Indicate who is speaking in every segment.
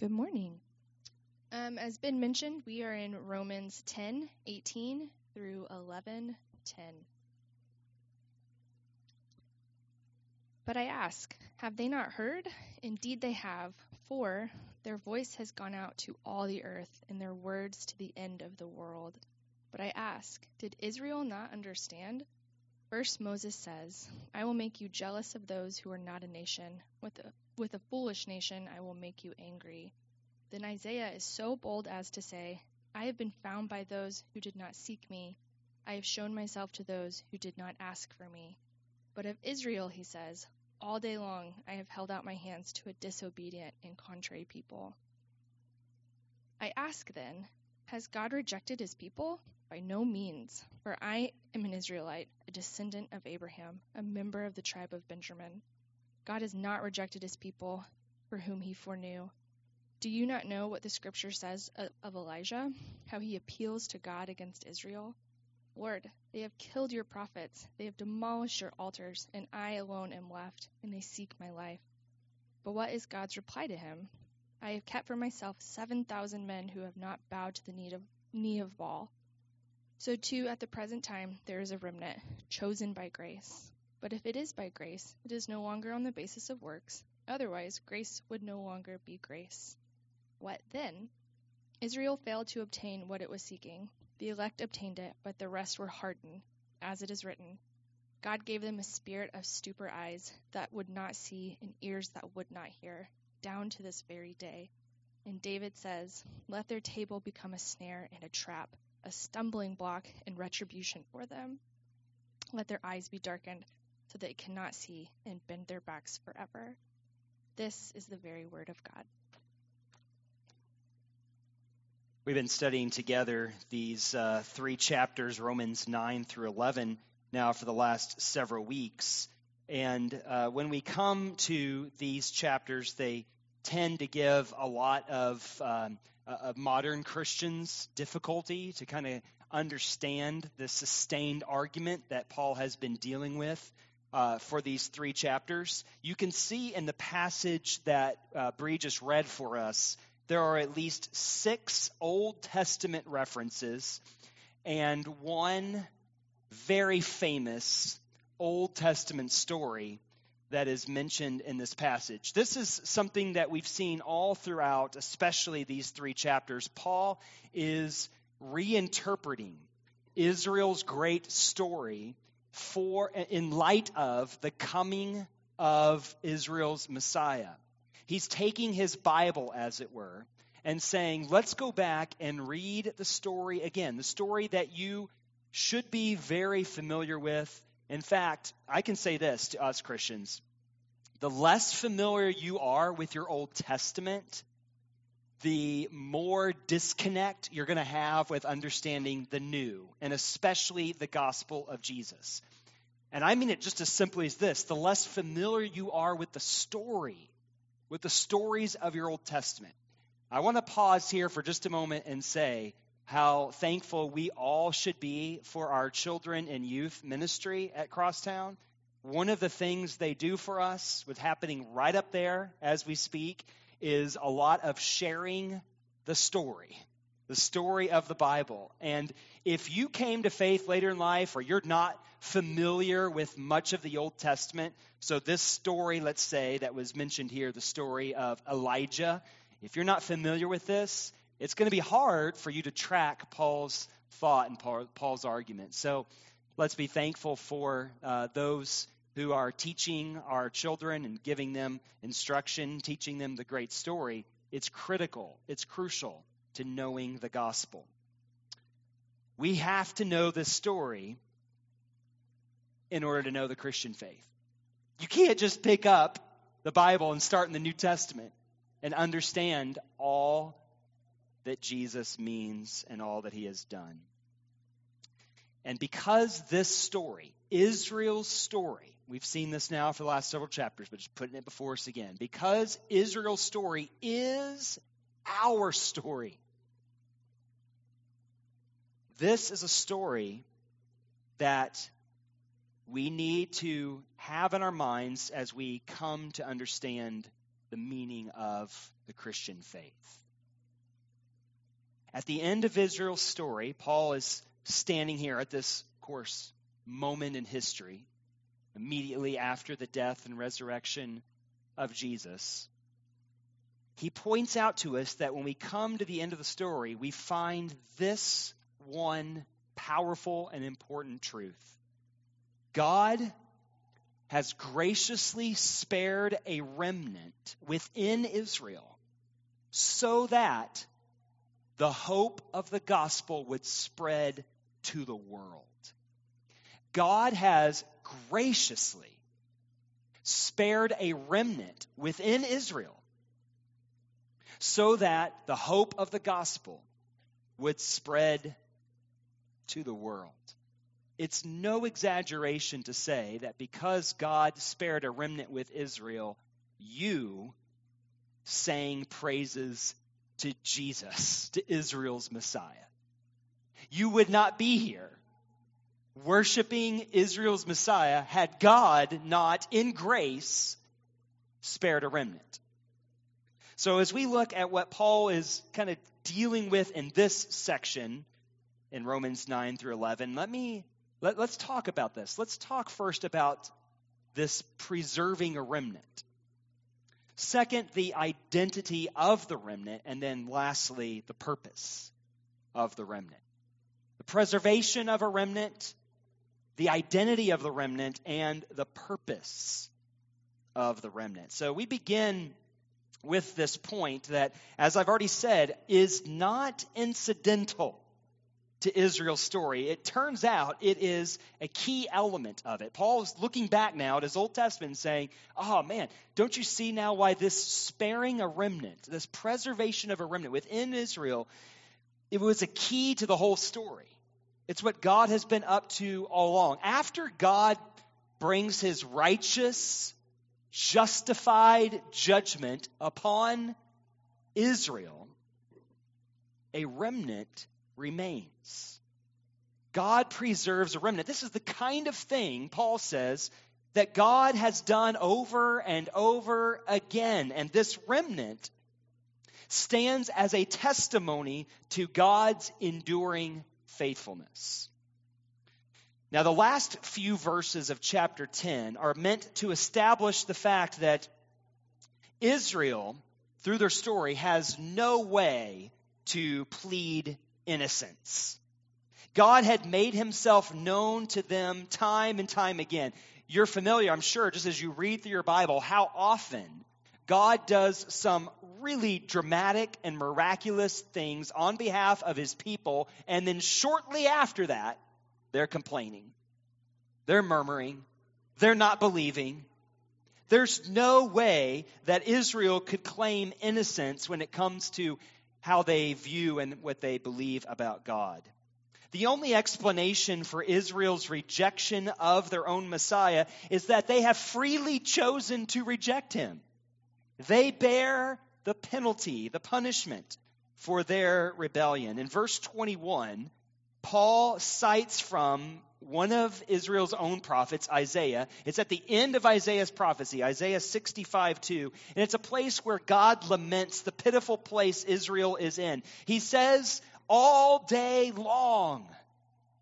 Speaker 1: Good morning. Um, as Ben mentioned, we are in Romans 10 18 through 11 10. But I ask, have they not heard? Indeed, they have, for their voice has gone out to all the earth, and their words to the end of the world. But I ask, did Israel not understand? First, Moses says, I will make you jealous of those who are not a nation. With a, with a foolish nation, I will make you angry. Then Isaiah is so bold as to say, I have been found by those who did not seek me. I have shown myself to those who did not ask for me. But of Israel, he says, All day long I have held out my hands to a disobedient and contrary people. I ask then, has God rejected his people? By no means, for I am an Israelite, a descendant of Abraham, a member of the tribe of Benjamin. God has not rejected his people, for whom he foreknew. Do you not know what the scripture says of Elijah, how he appeals to God against Israel? Lord, they have killed your prophets, they have demolished your altars, and I alone am left, and they seek my life. But what is God's reply to him? I have kept for myself seven thousand men who have not bowed to the knee of, knee of Baal. So, too, at the present time, there is a remnant, chosen by grace. But if it is by grace, it is no longer on the basis of works. Otherwise, grace would no longer be grace. What then? Israel failed to obtain what it was seeking. The elect obtained it, but the rest were hardened, as it is written. God gave them a spirit of stupor eyes that would not see and ears that would not hear, down to this very day. And David says, Let their table become a snare and a trap a stumbling block and retribution for them. Let their eyes be darkened so they cannot see and bend their backs forever. This is the very word of God.
Speaker 2: We've been studying together these uh, three chapters, Romans 9 through 11, now for the last several weeks. And uh, when we come to these chapters, they tend to give a lot of um, of modern Christians difficulty to kind of understand the sustained argument that Paul has been dealing with uh, for these three chapters. You can see in the passage that uh, Bree just read for us, there are at least six Old Testament references and one very famous Old Testament story that is mentioned in this passage. This is something that we've seen all throughout, especially these three chapters. Paul is reinterpreting Israel's great story for in light of the coming of Israel's Messiah. He's taking his Bible as it were and saying, "Let's go back and read the story again, the story that you should be very familiar with in fact, I can say this to us Christians the less familiar you are with your Old Testament, the more disconnect you're going to have with understanding the new, and especially the gospel of Jesus. And I mean it just as simply as this the less familiar you are with the story, with the stories of your Old Testament. I want to pause here for just a moment and say how thankful we all should be for our children and youth ministry at Crosstown. One of the things they do for us, with happening right up there as we speak, is a lot of sharing the story, the story of the Bible. And if you came to faith later in life or you're not familiar with much of the Old Testament, so this story, let's say, that was mentioned here, the story of Elijah, if you're not familiar with this, it's going to be hard for you to track Paul's thought and Paul's argument. So let's be thankful for uh, those who are teaching our children and giving them instruction, teaching them the great story. It's critical, it's crucial to knowing the gospel. We have to know the story in order to know the Christian faith. You can't just pick up the Bible and start in the New Testament and understand all that Jesus means and all that he has done. And because this story, Israel's story, we've seen this now for the last several chapters, but just putting it before us again. Because Israel's story is our story, this is a story that we need to have in our minds as we come to understand the meaning of the Christian faith. At the end of Israel's story, Paul is standing here at this, of course, moment in history, immediately after the death and resurrection of Jesus. He points out to us that when we come to the end of the story, we find this one powerful and important truth God has graciously spared a remnant within Israel so that the hope of the gospel would spread to the world. God has graciously spared a remnant within Israel so that the hope of the gospel would spread to the world. It's no exaggeration to say that because God spared a remnant with Israel, you sang praises to Jesus, to Israel's Messiah. You would not be here worshiping Israel's Messiah had God not, in grace, spared a remnant. So, as we look at what Paul is kind of dealing with in this section in Romans 9 through 11, let me let, us talk about this. Let's talk first about this preserving a remnant. Second, the identity of the remnant. And then lastly, the purpose of the remnant. The preservation of a remnant, the identity of the remnant, and the purpose of the remnant. So we begin with this point that, as I've already said, is not incidental to Israel's story. It turns out it is a key element of it. Paul is looking back now at his Old Testament saying, oh man, don't you see now why this sparing a remnant, this preservation of a remnant within Israel, it was a key to the whole story. It's what God has been up to all along. After God brings his righteous, justified judgment upon Israel, a remnant remains. God preserves a remnant. This is the kind of thing, Paul says, that God has done over and over again. And this remnant stands as a testimony to God's enduring faithfulness. Now, the last few verses of chapter 10 are meant to establish the fact that Israel, through their story, has no way to plead innocence. God had made himself known to them time and time again. You're familiar, I'm sure, just as you read through your Bible, how often God does some really dramatic and miraculous things on behalf of his people, and then shortly after that, they're complaining. They're murmuring. They're not believing. There's no way that Israel could claim innocence when it comes to how they view and what they believe about God. The only explanation for Israel's rejection of their own Messiah is that they have freely chosen to reject him. They bear the penalty, the punishment for their rebellion. In verse 21, Paul cites from one of Israel's own prophets, Isaiah. It's at the end of Isaiah's prophecy, Isaiah 65 2. And it's a place where God laments the pitiful place Israel is in. He says, All day long,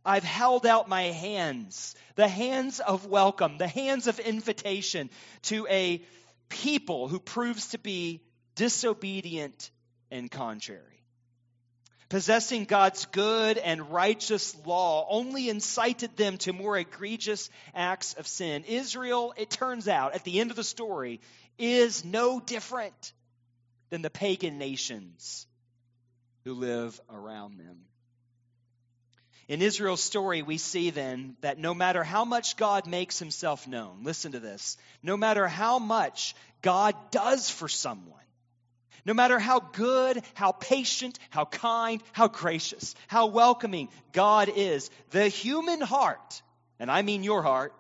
Speaker 2: I've held out my hands, the hands of welcome, the hands of invitation to a people who proves to be disobedient and contrary. Possessing God's good and righteous law only incited them to more egregious acts of sin. Israel, it turns out, at the end of the story, is no different than the pagan nations who live around them. In Israel's story, we see then that no matter how much God makes himself known, listen to this, no matter how much God does for someone, no matter how good, how patient, how kind, how gracious, how welcoming God is, the human heart, and I mean your heart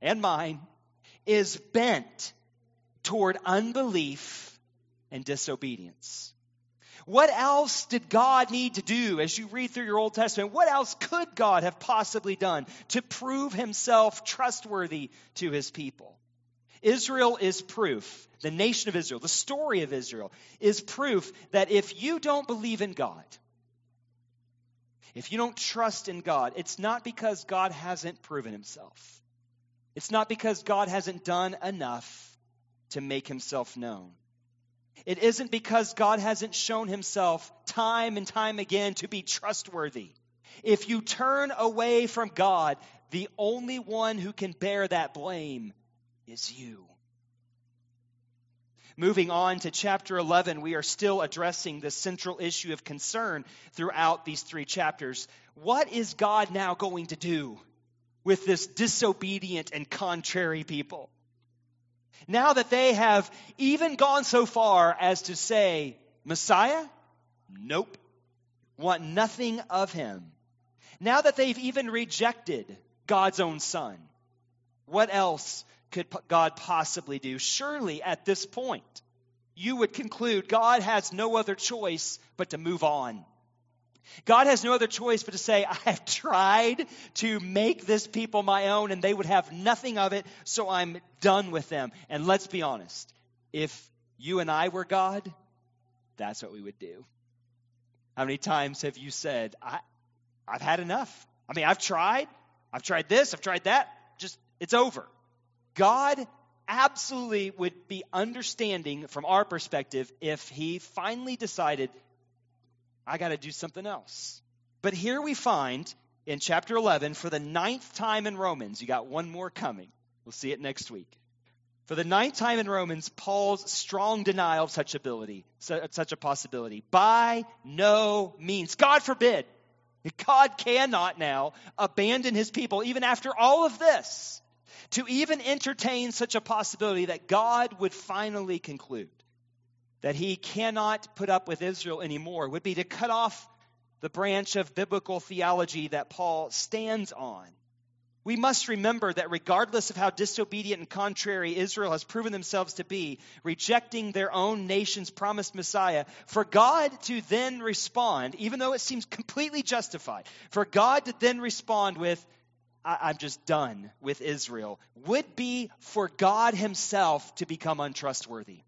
Speaker 2: and mine, is bent toward unbelief and disobedience. What else did God need to do as you read through your Old Testament? What else could God have possibly done to prove himself trustworthy to his people? Israel is proof, the nation of Israel, the story of Israel is proof that if you don't believe in God, if you don't trust in God, it's not because God hasn't proven himself. It's not because God hasn't done enough to make himself known. It isn't because God hasn't shown himself time and time again to be trustworthy. If you turn away from God, the only one who can bear that blame is you. Moving on to chapter 11, we are still addressing the central issue of concern throughout these three chapters. What is God now going to do with this disobedient and contrary people? Now that they have even gone so far as to say, Messiah? Nope. Want nothing of him. Now that they've even rejected God's own son, what else could God possibly do? Surely at this point, you would conclude God has no other choice but to move on. God has no other choice but to say, I have tried to make this people my own and they would have nothing of it, so I'm done with them. And let's be honest, if you and I were God, that's what we would do. How many times have you said, I, I've had enough? I mean, I've tried. I've tried this, I've tried that. Just, it's over. God absolutely would be understanding from our perspective if he finally decided, I got to do something else. But here we find in chapter 11, for the ninth time in Romans, you got one more coming. We'll see it next week. For the ninth time in Romans, Paul's strong denial of such ability, such a possibility. By no means. God forbid. God cannot now abandon his people, even after all of this to even entertain such a possibility that God would finally conclude that he cannot put up with Israel anymore would be to cut off the branch of biblical theology that Paul stands on. We must remember that regardless of how disobedient and contrary Israel has proven themselves to be, rejecting their own nation's promised Messiah, for God to then respond, even though it seems completely justified, for God to then respond with, I, am just done with Israel, would be for God Himself to become untrustworthy.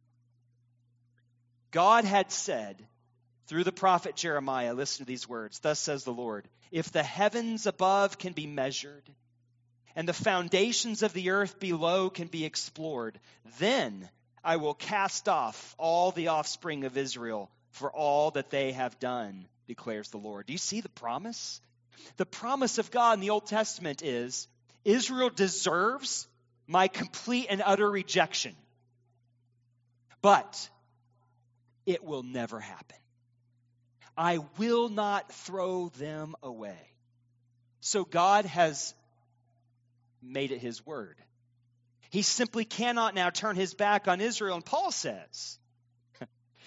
Speaker 2: God had said through the prophet Jeremiah, listen to these words Thus says the Lord, if the heavens above can be measured, and the foundations of the earth below can be explored, then I will cast off all the offspring of Israel for all that they have done, declares the Lord. Do you see the promise? The promise of God in the Old Testament is Israel deserves my complete and utter rejection. But it will never happen. I will not throw them away. So God has made it his word. He simply cannot now turn his back on Israel. And Paul says,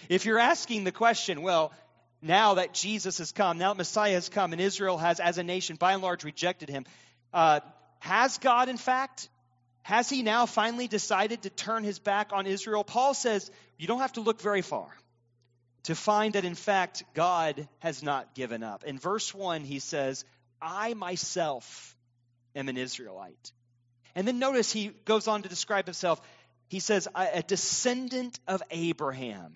Speaker 2: if you're asking the question, well, now that Jesus has come, now that Messiah has come, and Israel has, as a nation, by and large, rejected him, uh, has God, in fact, has he now finally decided to turn his back on Israel? Paul says you don't have to look very far to find that, in fact, God has not given up. In verse 1, he says, I myself am an Israelite. And then notice he goes on to describe himself. He says, a descendant of Abraham.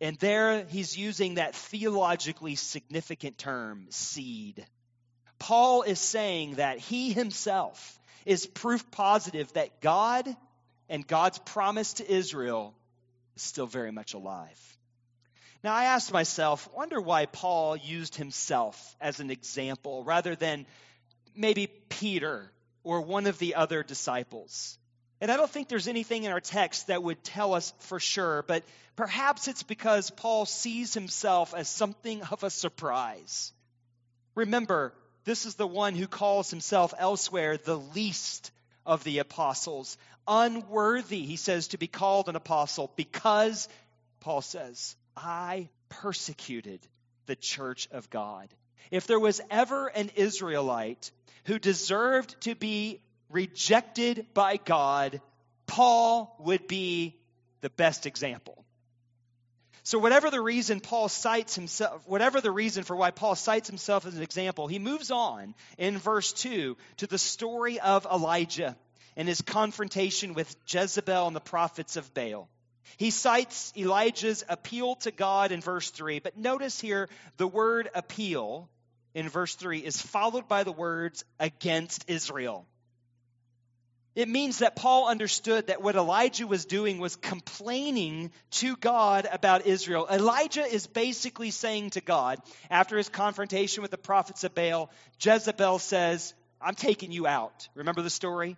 Speaker 2: And there he's using that theologically significant term, seed. Paul is saying that he himself is proof positive that God and God's promise to Israel is still very much alive. Now, I asked myself, wonder why Paul used himself as an example rather than maybe Peter or one of the other disciples. And I don't think there's anything in our text that would tell us for sure, but perhaps it's because Paul sees himself as something of a surprise. Remember, this is the one who calls himself elsewhere the least of the apostles. Unworthy, he says, to be called an apostle because, Paul says, I persecuted the church of God. If there was ever an Israelite who deserved to be rejected by God, Paul would be the best example. So, whatever the reason Paul cites himself, whatever the reason for why Paul cites himself as an example, he moves on in verse 2 to the story of Elijah. and his confrontation with Jezebel and the prophets of Baal. He cites Elijah's appeal to God in verse 3, but notice here the word appeal in verse 3 is followed by the words against Israel. It means that Paul understood that what Elijah was doing was complaining to God about Israel. Elijah is basically saying to God, after his confrontation with the prophets of Baal, Jezebel says, I'm taking you out. Remember the story?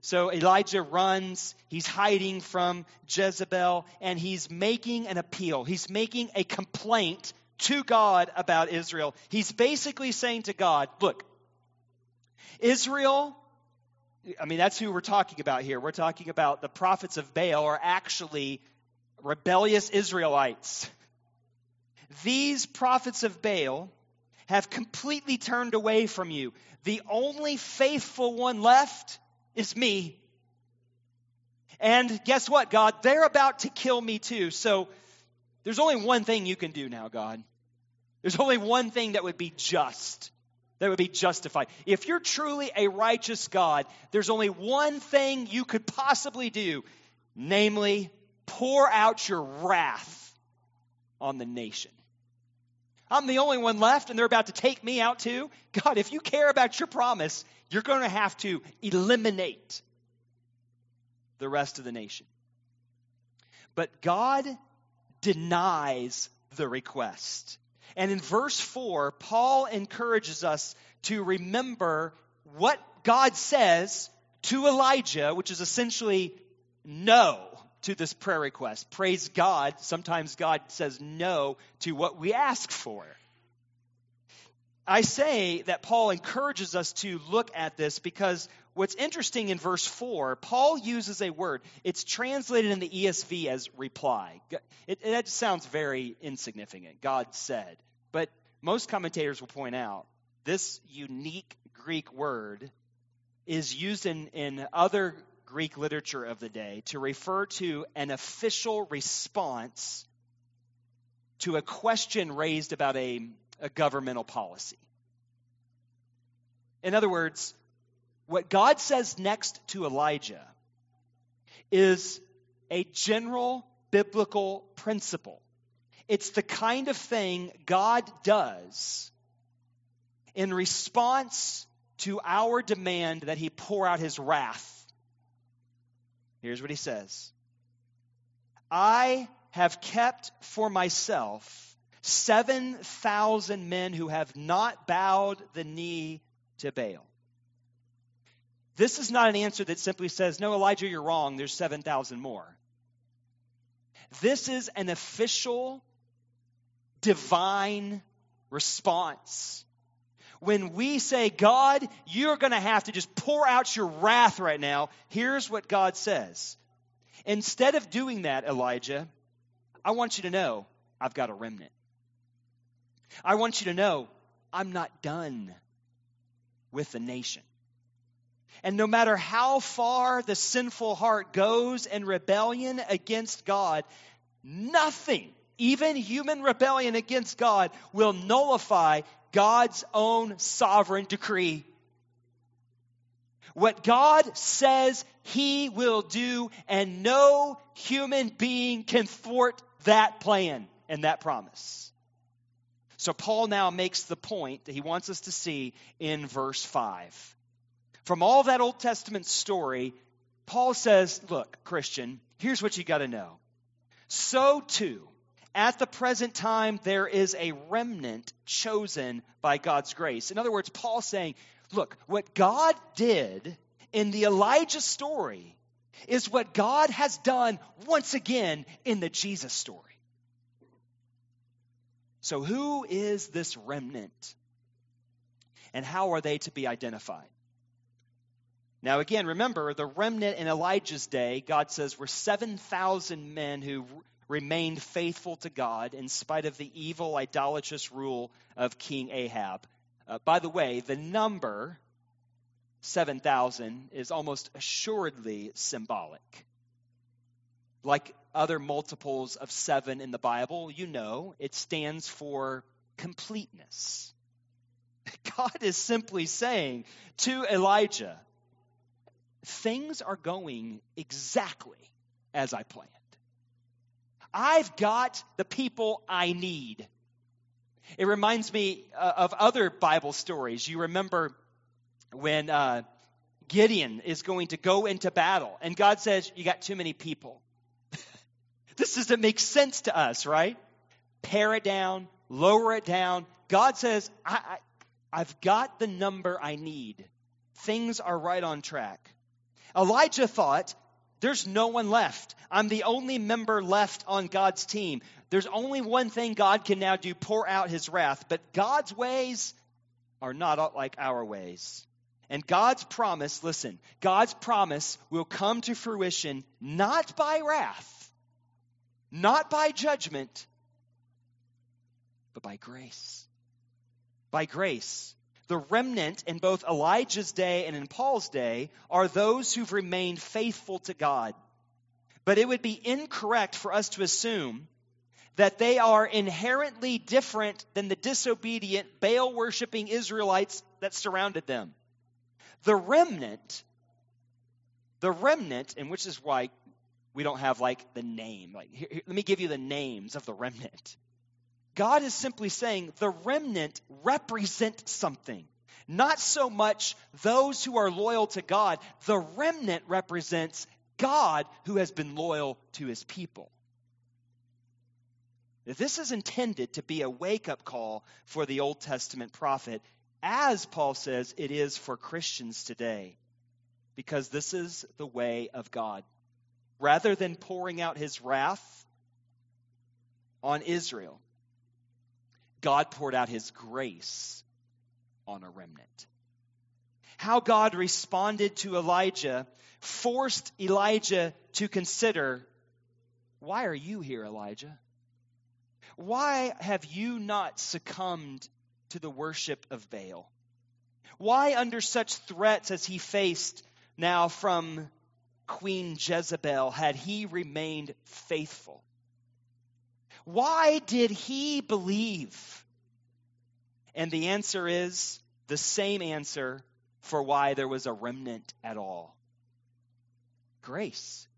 Speaker 2: So Elijah runs, he's hiding from Jezebel, and he's making an appeal. He's making a complaint to God about Israel. He's basically saying to God, Look, Israel I mean, that's who we're talking about here. We're talking about the prophets of Baal are actually rebellious Israelites. These prophets of Baal have completely turned away from you. The only faithful one left is me. And guess what, God? They're about to kill me too. So there's only one thing you can do now, God. There's only one thing that would be just that would be justified. If you're truly a righteous God, there's only one thing you could possibly do, namely, pour out your wrath on the nation. I'm the only one left, and they're about to take me out too. God, if you care about your promise, you're going to have to eliminate the rest of the nation. But God denies the request. And in verse 4, Paul encourages us to remember what God says to Elijah, which is essentially no to this prayer request. Praise God. Sometimes God says no to what we ask for. I say that Paul encourages us to look at this because what's interesting in verse 4, Paul uses a word. It's translated in the ESV as reply. It, it sounds very insignificant. God said. But most commentators will point out this unique Greek word is used in, in other Greek literature of the day to refer to an official response to a question raised about a, a governmental policy. In other words, what God says next to Elijah is a general biblical principle. It's the kind of thing God does in response to our demand that he pour out his wrath. Here's what he says I have kept for myself 7,000 men who have not bowed the knee to Baal. This is not an answer that simply says, No, Elijah, you're wrong. There's 7,000 more. This is an official, divine response. When we say, God, you're going to have to just pour out your wrath right now, here's what God says. Instead of doing that, Elijah, I want you to know I've got a remnant. I want you to know I'm not done with the nation. And no matter how far the sinful heart goes in rebellion against God, nothing, even human rebellion against God, will nullify God's own sovereign decree. What God says he will do, and no human being can thwart that plan and that promise. So, Paul now makes the point that he wants us to see in verse 5. From all that Old Testament story, Paul says, Look, Christian, here's what you got to know. So too, at the present time, there is a remnant chosen by God's grace. In other words, Paul's saying, Look, what God did in the Elijah story is what God has done once again in the Jesus story. So, who is this remnant? And how are they to be identified? Now, again, remember the remnant in Elijah's day, God says, were 7,000 men who remained faithful to God in spite of the evil, idolatrous rule of King Ahab. Uh, by the way, the number 7,000 is almost assuredly symbolic. Like other multiples of seven in the Bible, you know, it stands for completeness. God is simply saying to Elijah, things are going exactly as I planned. I've got the people I need. It reminds me uh, of other Bible stories. You remember when uh, Gideon is going to go into battle, and God says, You got too many people. this doesn't make sense to us, right? Pare it down, lower it down. God says, I, I, I've got the number I need. Things are right on track. Elijah thought, There's no one left. I'm the only member left on God's team. There's only one thing God can now do pour out his wrath. But God's ways are not like our ways. And God's promise, listen, God's promise will come to fruition not by wrath, not by judgment, but by grace. By grace. The remnant in both Elijah's day and in Paul's day are those who've remained faithful to God. But it would be incorrect for us to assume that they are inherently different than the disobedient, Baal worshiping Israelites that surrounded them. The remnant, the remnant, and which is why we don't have like the name. Like, here, here, let me give you the names of the remnant. God is simply saying the remnant represent something. Not so much those who are loyal to God. The remnant represents God who has been loyal to his people. This is intended to be a wake up call for the Old Testament prophet, as Paul says it is for Christians today, because this is the way of God. Rather than pouring out his wrath on Israel, God poured out his grace on a remnant. How God responded to Elijah forced Elijah to consider why are you here, Elijah? Why have you not succumbed to the worship of Baal? Why, under such threats as he faced now from Queen Jezebel, had he remained faithful? Why did he believe? And the answer is the same answer for why there was a remnant at all grace.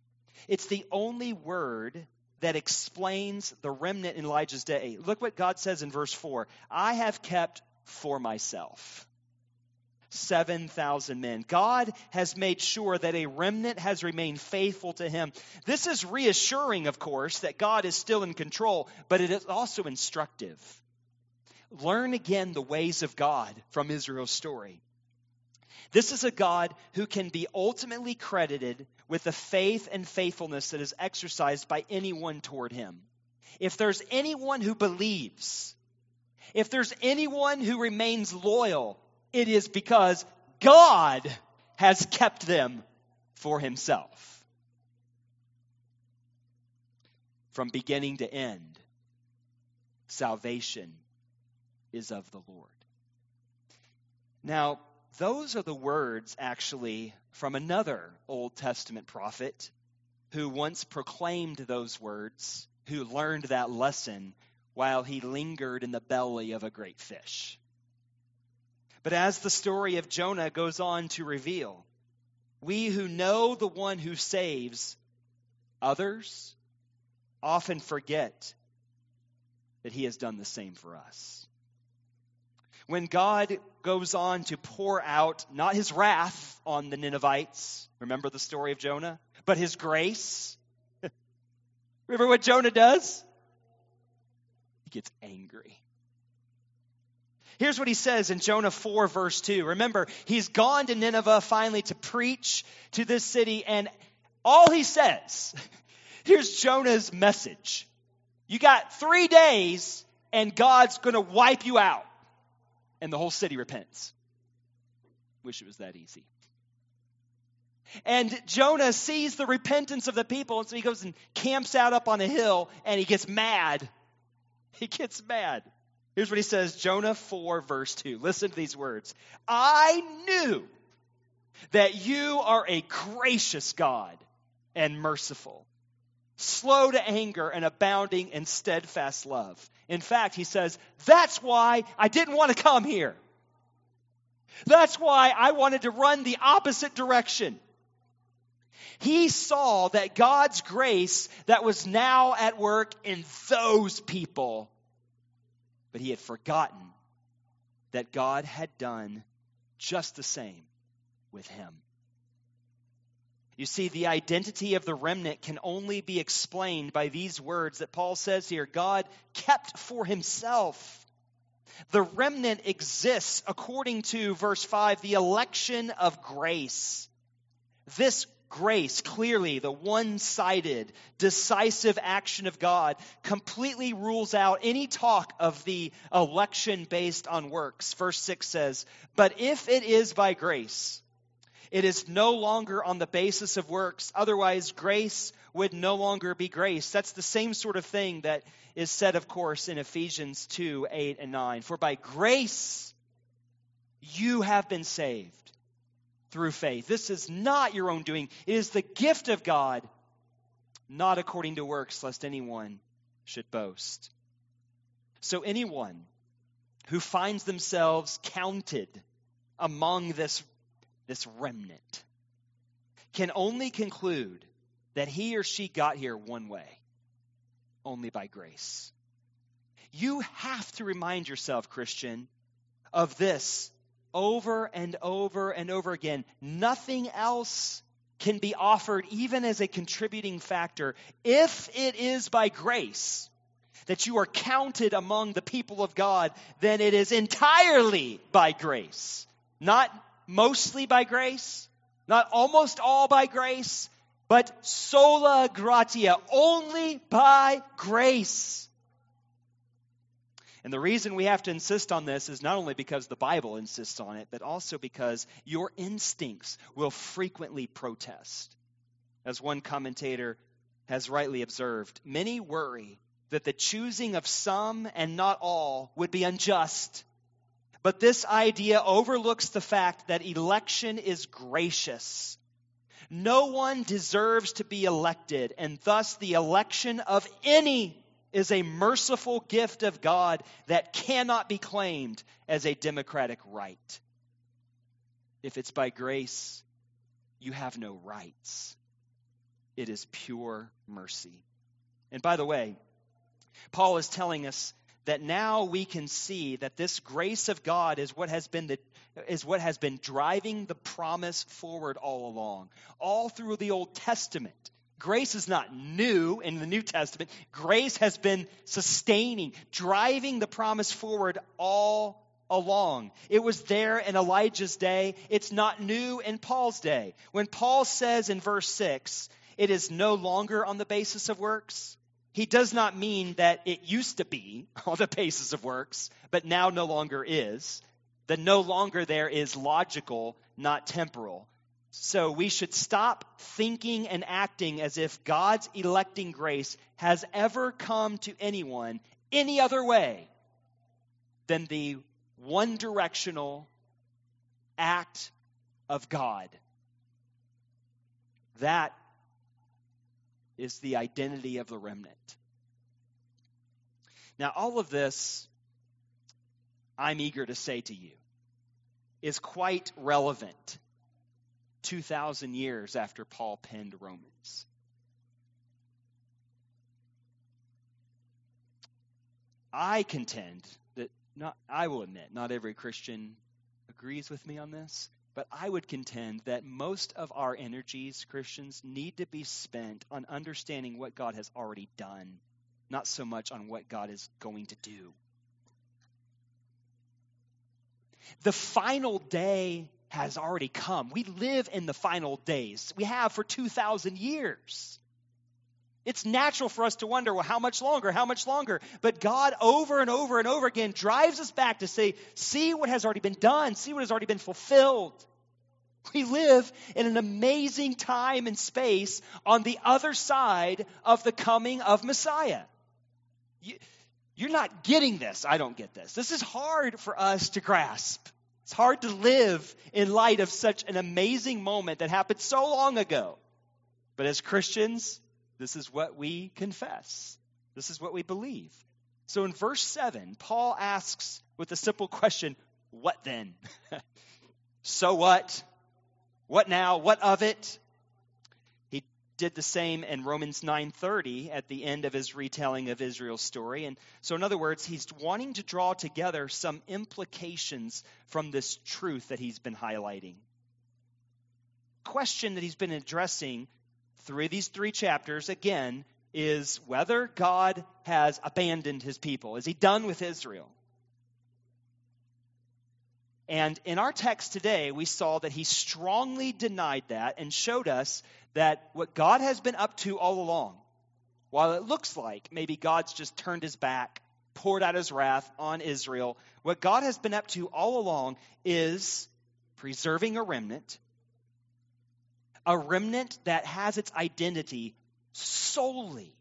Speaker 2: It's the only word that explains the remnant in Elijah's day. Look what God says in verse 4 I have kept for myself 7,000 men. God has made sure that a remnant has remained faithful to him. This is reassuring, of course, that God is still in control, but it is also instructive. Learn again the ways of God from Israel's story. This is a God who can be ultimately credited with the faith and faithfulness that is exercised by anyone toward him. If there's anyone who believes, if there's anyone who remains loyal, it is because God has kept them for himself. From beginning to end, salvation is of the Lord. Now, those are the words, actually, from another Old Testament prophet who once proclaimed those words, who learned that lesson while he lingered in the belly of a great fish. But as the story of Jonah goes on to reveal, we who know the one who saves others often forget that he has done the same for us. When God goes on to pour out not his wrath on the Ninevites, remember the story of Jonah, but his grace. remember what Jonah does? He gets angry. Here's what he says in Jonah 4, verse 2. Remember, he's gone to Nineveh finally to preach to this city, and all he says, here's Jonah's message. You got three days, and God's going to wipe you out. And the whole city repents. Wish it was that easy. And Jonah sees the repentance of the people, and so he goes and camps out up on a hill, and he gets mad. He gets mad. Here's what he says Jonah 4, verse 2. Listen to these words I knew that you are a gracious God and merciful, slow to anger and abounding in steadfast love. In fact, he says, That's why I didn't want to come here. That's why I wanted to run the opposite direction. He saw that God's grace that was now at work in those people, but he had forgotten that God had done just the same with him. You see, the identity of the remnant can only be explained by these words that Paul says here God kept for himself. The remnant exists according to verse 5, the election of grace. This grace, clearly the one sided, decisive action of God, completely rules out any talk of the election based on works. Verse 6 says, But if it is by grace, it is no longer on the basis of works. Otherwise, grace would no longer be grace. That's the same sort of thing that is said, of course, in Ephesians 2 8 and 9. For by grace you have been saved through faith. This is not your own doing, it is the gift of God, not according to works, lest anyone should boast. So, anyone who finds themselves counted among this, this remnant can only conclude that he or she got here one way only by grace. You have to remind yourself, Christian, of this over and over and over again. Nothing else can be offered, even as a contributing factor, if it is by grace that you are counted among the people of God, then it is entirely by grace. Not mostly by grace, not almost all by grace, but sola gratia, only by grace. And the reason we have to insist on this is not only because the Bible insists on it, but also because your instincts will frequently protest. As one commentator has rightly observed, many worry that the choosing of some and not all would be unjust. But this idea overlooks the fact that election is gracious. No one deserves to be elected, and thus the election of any is a merciful gift of God that cannot be claimed as a democratic right. If it's by grace, you have no rights. It is pure mercy. And by the way, Paul is telling us that now we can see that this grace of God is what has been the is what has been driving the promise forward all along. All through the Old Testament, Grace is not new in the New Testament. Grace has been sustaining, driving the promise forward all along. It was there in Elijah's day. It's not new in Paul's day. When Paul says in verse 6, it is no longer on the basis of works, he does not mean that it used to be on the basis of works, but now no longer is. The no longer there is logical, not temporal. So we should stop thinking and acting as if God's electing grace has ever come to anyone any other way than the one directional act of God. That is the identity of the remnant. Now, all of this, I'm eager to say to you, is quite relevant 2,000 years after Paul penned Romans. I contend that not I will admit not every Christian agrees with me on this, but I would contend that most of our energies, Christians, need to be spent on understanding what God has already done, not so much on what God is going to do. The final day has already come. We live in the final days. We have for 2,000 years. It's natural for us to wonder, well, how much longer? How much longer? But God, over and over and over again, drives us back to say, see what has already been done, see what has already been fulfilled. We live in an amazing time and space on the other side of the coming of Messiah. You, are not getting this. I don't get this. This is hard for us to grasp. It's hard to live in light of such an amazing moment that happened so long ago. But as Christians, this is what we confess. This is what we believe. So in verse 7, Paul asks with a simple question What then? so what? What now? What of it? Did the same in Romans 9:30 at the end of his retelling of Israel's story. And so in other words, he's wanting to draw together some implications from this truth that he's been highlighting. Question that he's been addressing through these 3 chapters again is whether God has abandoned his people. Is he done with Israel? And in our text today, we saw that he strongly denied that and showed us that what God has been up to all along, while it looks like maybe God's just turned his back, poured out his wrath on Israel, what God has been up to all along is preserving a remnant, a remnant that has its identity solely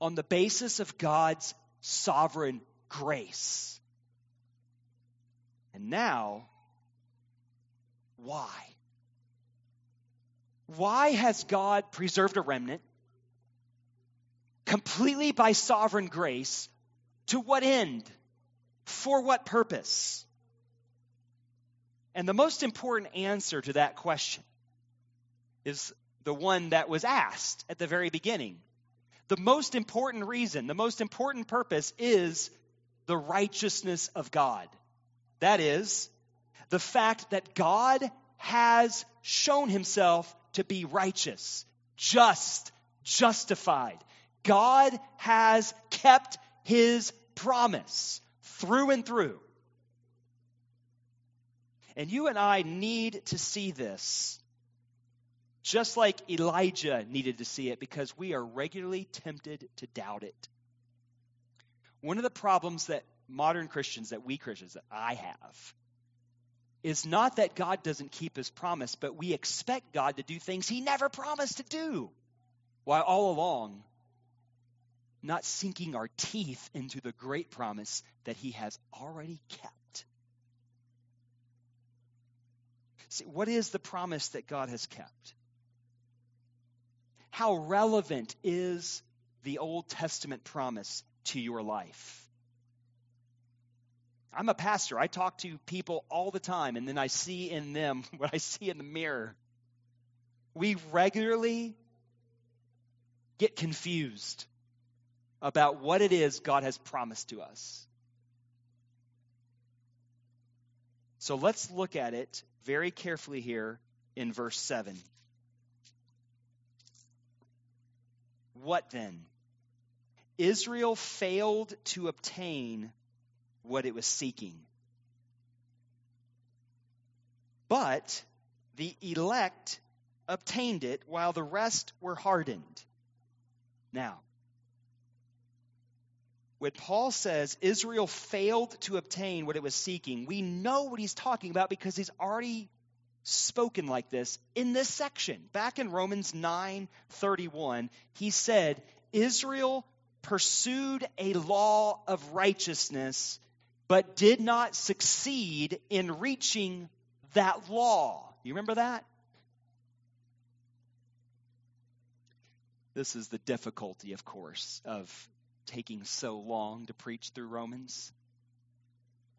Speaker 2: on the basis of God's sovereign grace. And now, why? Why has God preserved a remnant completely by sovereign grace? To what end? For what purpose? And the most important answer to that question is the one that was asked at the very beginning. The most important reason, the most important purpose is the righteousness of God. That is, the fact that God has shown himself to be righteous, just, justified. God has kept his promise through and through. And you and I need to see this just like Elijah needed to see it because we are regularly tempted to doubt it. One of the problems that modern Christians, that we Christians, that I have, is not that God doesn't keep his promise, but we expect God to do things he never promised to do, while all along not sinking our teeth into the great promise that he has already kept. See, what is the promise that God has kept? How relevant is the Old Testament promise to your life? I'm a pastor. I talk to people all the time, and then I see in them what I see in the mirror. We regularly get confused about what it is God has promised to us. So let's look at it very carefully here in verse 7. What then? Israel failed to obtain what it was seeking. But the elect obtained it while the rest were hardened. Now, when Paul says Israel failed to obtain what it was seeking, we know what he's talking about because he's already spoken like this in this section. Back in Romans 9:31, he said, Israel pursued a law of righteousness but did not succeed in reaching that law. You remember that? This is the difficulty, of course, of taking so long to preach through Romans.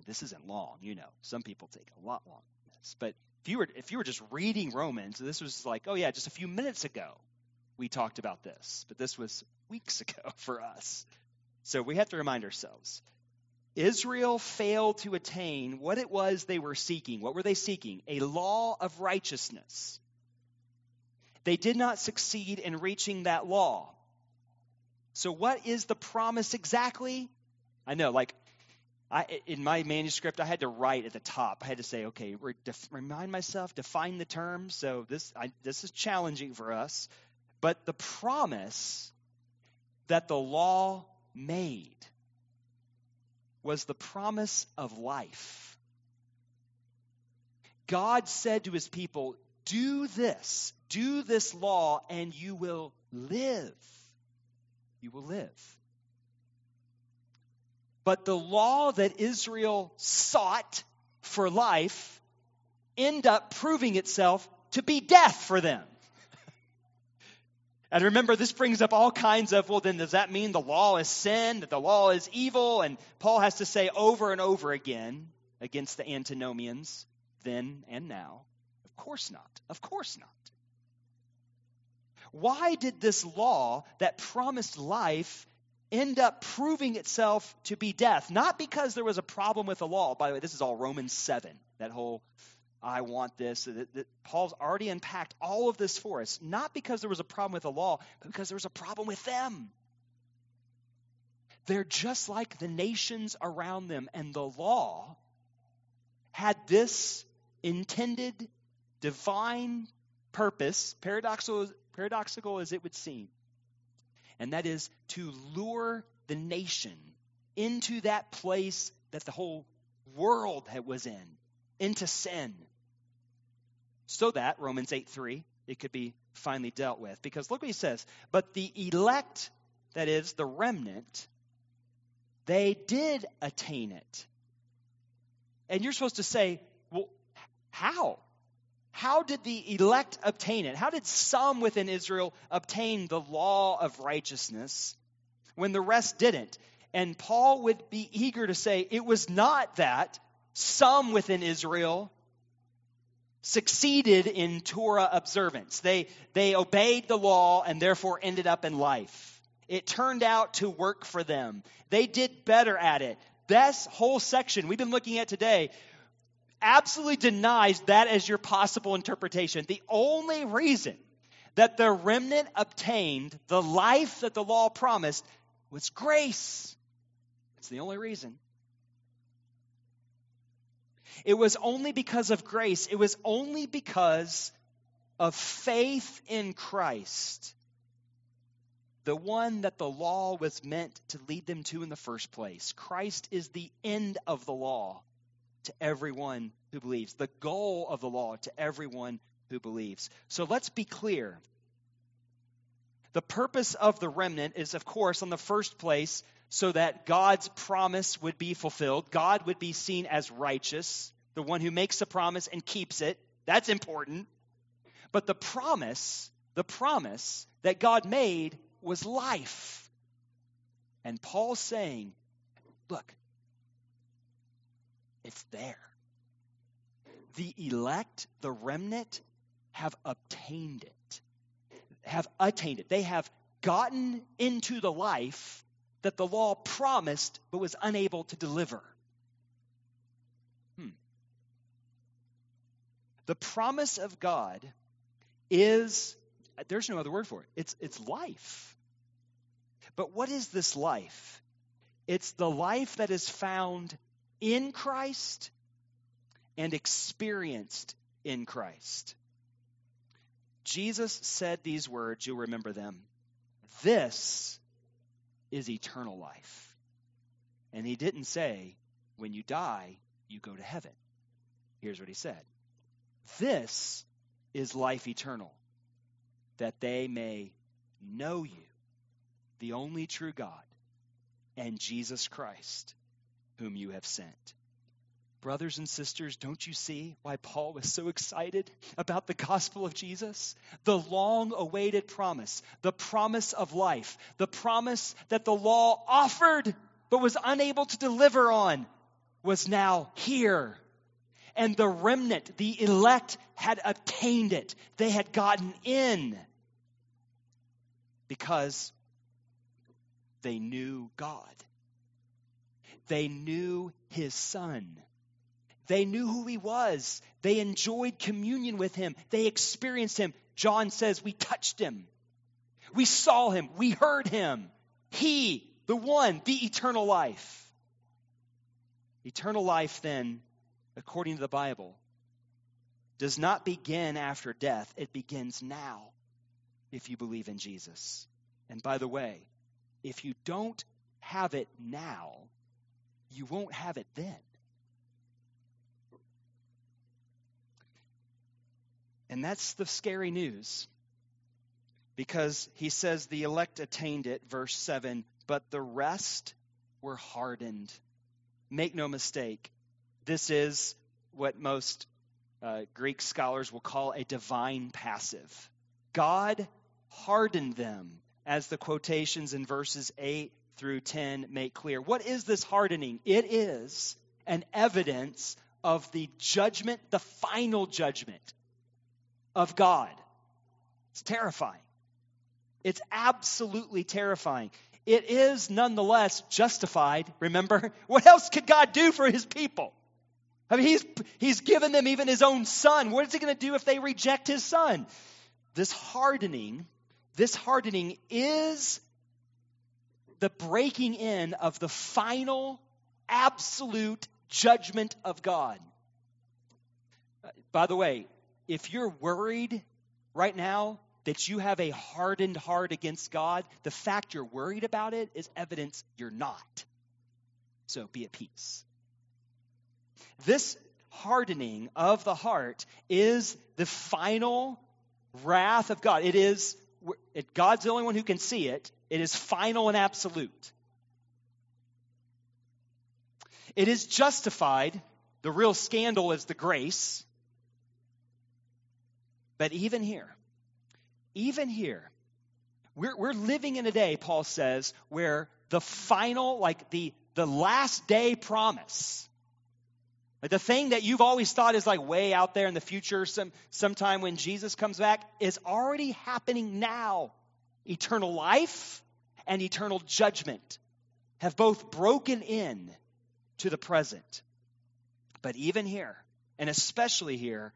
Speaker 2: This isn't long, you know. Some people take a lot longer than this. But if you were if you were just reading Romans, this was like, oh yeah, just a few minutes ago we talked about this, but this was weeks ago for us. So we have to remind ourselves Israel failed to attain what it was they were seeking. What were they seeking? A law of righteousness. They did not succeed in reaching that law. So, what is the promise exactly? I know, like, I, in my manuscript, I had to write at the top. I had to say, okay, def- remind myself, define the term. So this, I, this is challenging for us. But the promise that the law made was the promise of life. God said to his people, Do this, do this law, and you will live. You will live. But the law that Israel sought for life end up proving itself to be death for them. And remember, this brings up all kinds of, well, then does that mean the law is sin, that the law is evil? And Paul has to say over and over again against the antinomians, then and now, of course not. Of course not. Why did this law that promised life end up proving itself to be death? Not because there was a problem with the law. By the way, this is all Romans 7, that whole I want this. That, Paul's already unpacked all of this for us, not because there was a problem with the law, but because there was a problem with them. They're just like the nations around them, and the law had this intended divine purpose, paradoxical, paradoxical as it would seem, and that is to lure the nation into that place that the whole world was in, into sin so that, Romans 8 3, it could be finally dealt with. Because look what he says. But the elect, that is, the remnant, they did attain it. And you're supposed to say, well, how? How did the elect obtain it? How did some within Israel obtain the law of righteousness when the rest didn't? And Paul would be eager to say it was not that some within Israel succeeded in Torah observance. They, they obeyed the law and therefore ended up in life. It turned out to work for them. They did better at it. This whole section we've been looking at today absolutely denies that as your possible interpretation. The only reason that the remnant obtained the life that the law promised was grace. It's the only reason. It was only because of grace, it was only because of faith in Christ, the one that the law was meant to lead them to in the first place. Christ is the end of the law to everyone who believes, the goal of the law to everyone who believes. So let's be clear. The purpose of the remnant is, of course, on the first place, so that God's promise would be fulfilled. God would be seen as righteous, the one who makes a promise and keeps it. That's important. But the promise, the promise that God made was life. And Paul's saying, look, it's there. The elect, the remnant, have obtained it, have attained it. They have gotten into the life that the law promised but was unable to deliver. Hmm. The promise of God is, there's no other word for it, it's, it's life. But what is this life? It's the life that is found in Christ and experienced in Christ. Jesus said these words, you'll remember them. This is eternal life. And he didn't say, when you die, you go to heaven. Here's what he said This is life eternal, that they may know you, the only true God, and Jesus Christ, whom you have sent. Brothers and sisters, don't you see why Paul was so excited about the gospel of Jesus? The long awaited promise, the promise of life, the promise that the law offered but was unable to deliver on was now here. And the remnant, the elect, had obtained it. They had gotten in because they knew God. They knew his son. They knew who he was. They enjoyed communion with him. They experienced him. John says, We touched him. We saw him. We heard him. He, the one, the eternal life. Eternal life, then, according to the Bible, does not begin after death. It begins now if you believe in Jesus. And by the way, if you don't have it now, you won't have it then. And that's the scary news. Because he says the elect attained it, verse 7, but the rest were hardened. Make no mistake, this is what most uh, Greek scholars will call a divine passive. God hardened them, as the quotations in verses 8 through 10 make clear. What is this hardening? It is an evidence of the judgment, the final judgment of God. It's terrifying. It's absolutely terrifying. It is nonetheless justified, remember? What else could God do for his people? I mean, he's, he's given them even his own son. What is he going to do if they reject his son? This hardening, this hardening is the breaking in of the final, absolute judgment of God. Uh, by the way, if you're worried right now that you have a hardened heart against God, the fact you're worried about it is evidence you're not. So be at peace. This hardening of the heart is the final wrath of God. It is God's the only one who can see it. It is final and absolute. It is justified. The real scandal is the grace. But even here, even here, we're, we're living in a day, Paul says, where the final, like the, the last day promise, the thing that you've always thought is like way out there in the future, some sometime when Jesus comes back, is already happening now. Eternal life and eternal judgment have both broken in to the present. But even here, and especially here,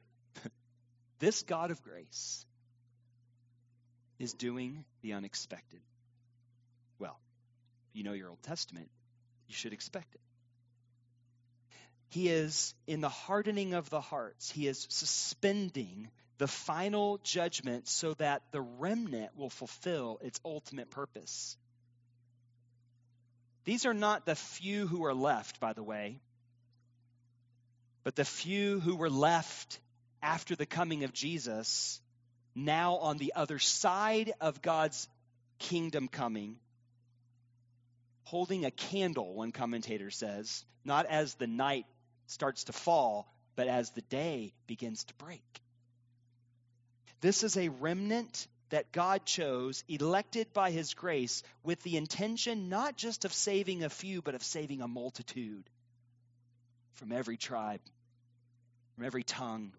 Speaker 2: this God of grace is doing the unexpected. Well, you know your Old Testament, you should expect it. He is in the hardening of the hearts, he is suspending the final judgment so that the remnant will fulfill its ultimate purpose. These are not the few who are left, by the way, but the few who were left after the coming of Jesus, now on the other side of God's kingdom coming, holding a candle, one commentator says, not as the night starts to fall, but as the day begins to break. This is a remnant that God chose, elected by his grace, with the intention not just of saving a few, but of saving a multitude from every tribe, from every tongue.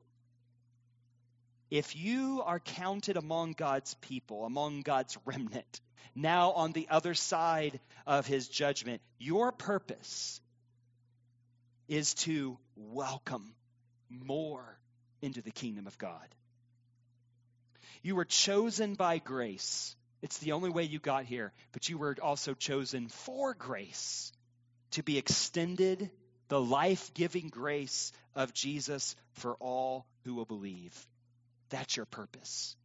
Speaker 2: If you are counted among God's people, among God's remnant, now on the other side of his judgment, your purpose is to welcome more into the kingdom of God. You were chosen by grace. It's the only way you got here, but you were also chosen for grace to be extended the life giving grace of Jesus for all who will believe. That's your purpose.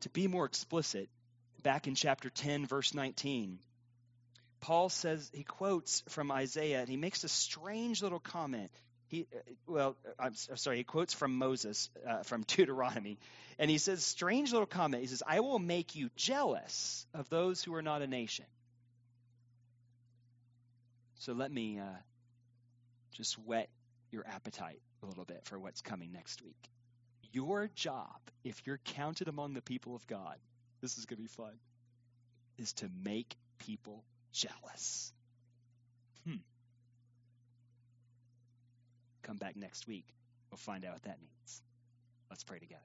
Speaker 2: To be more explicit, back in chapter 10, verse 19, Paul says, he quotes from Isaiah, and he makes a strange little comment. He uh, well i'm sorry he quotes from moses uh, from deuteronomy and he says strange little comment. He says i will make you jealous of those who are not a nation. So let me uh, just whet your appetite a little bit for what's coming next week your job if you're counted among the people of god this is going to be fun is to make people jealous hmm Come back next week. We'll find out what that means. Let's pray together.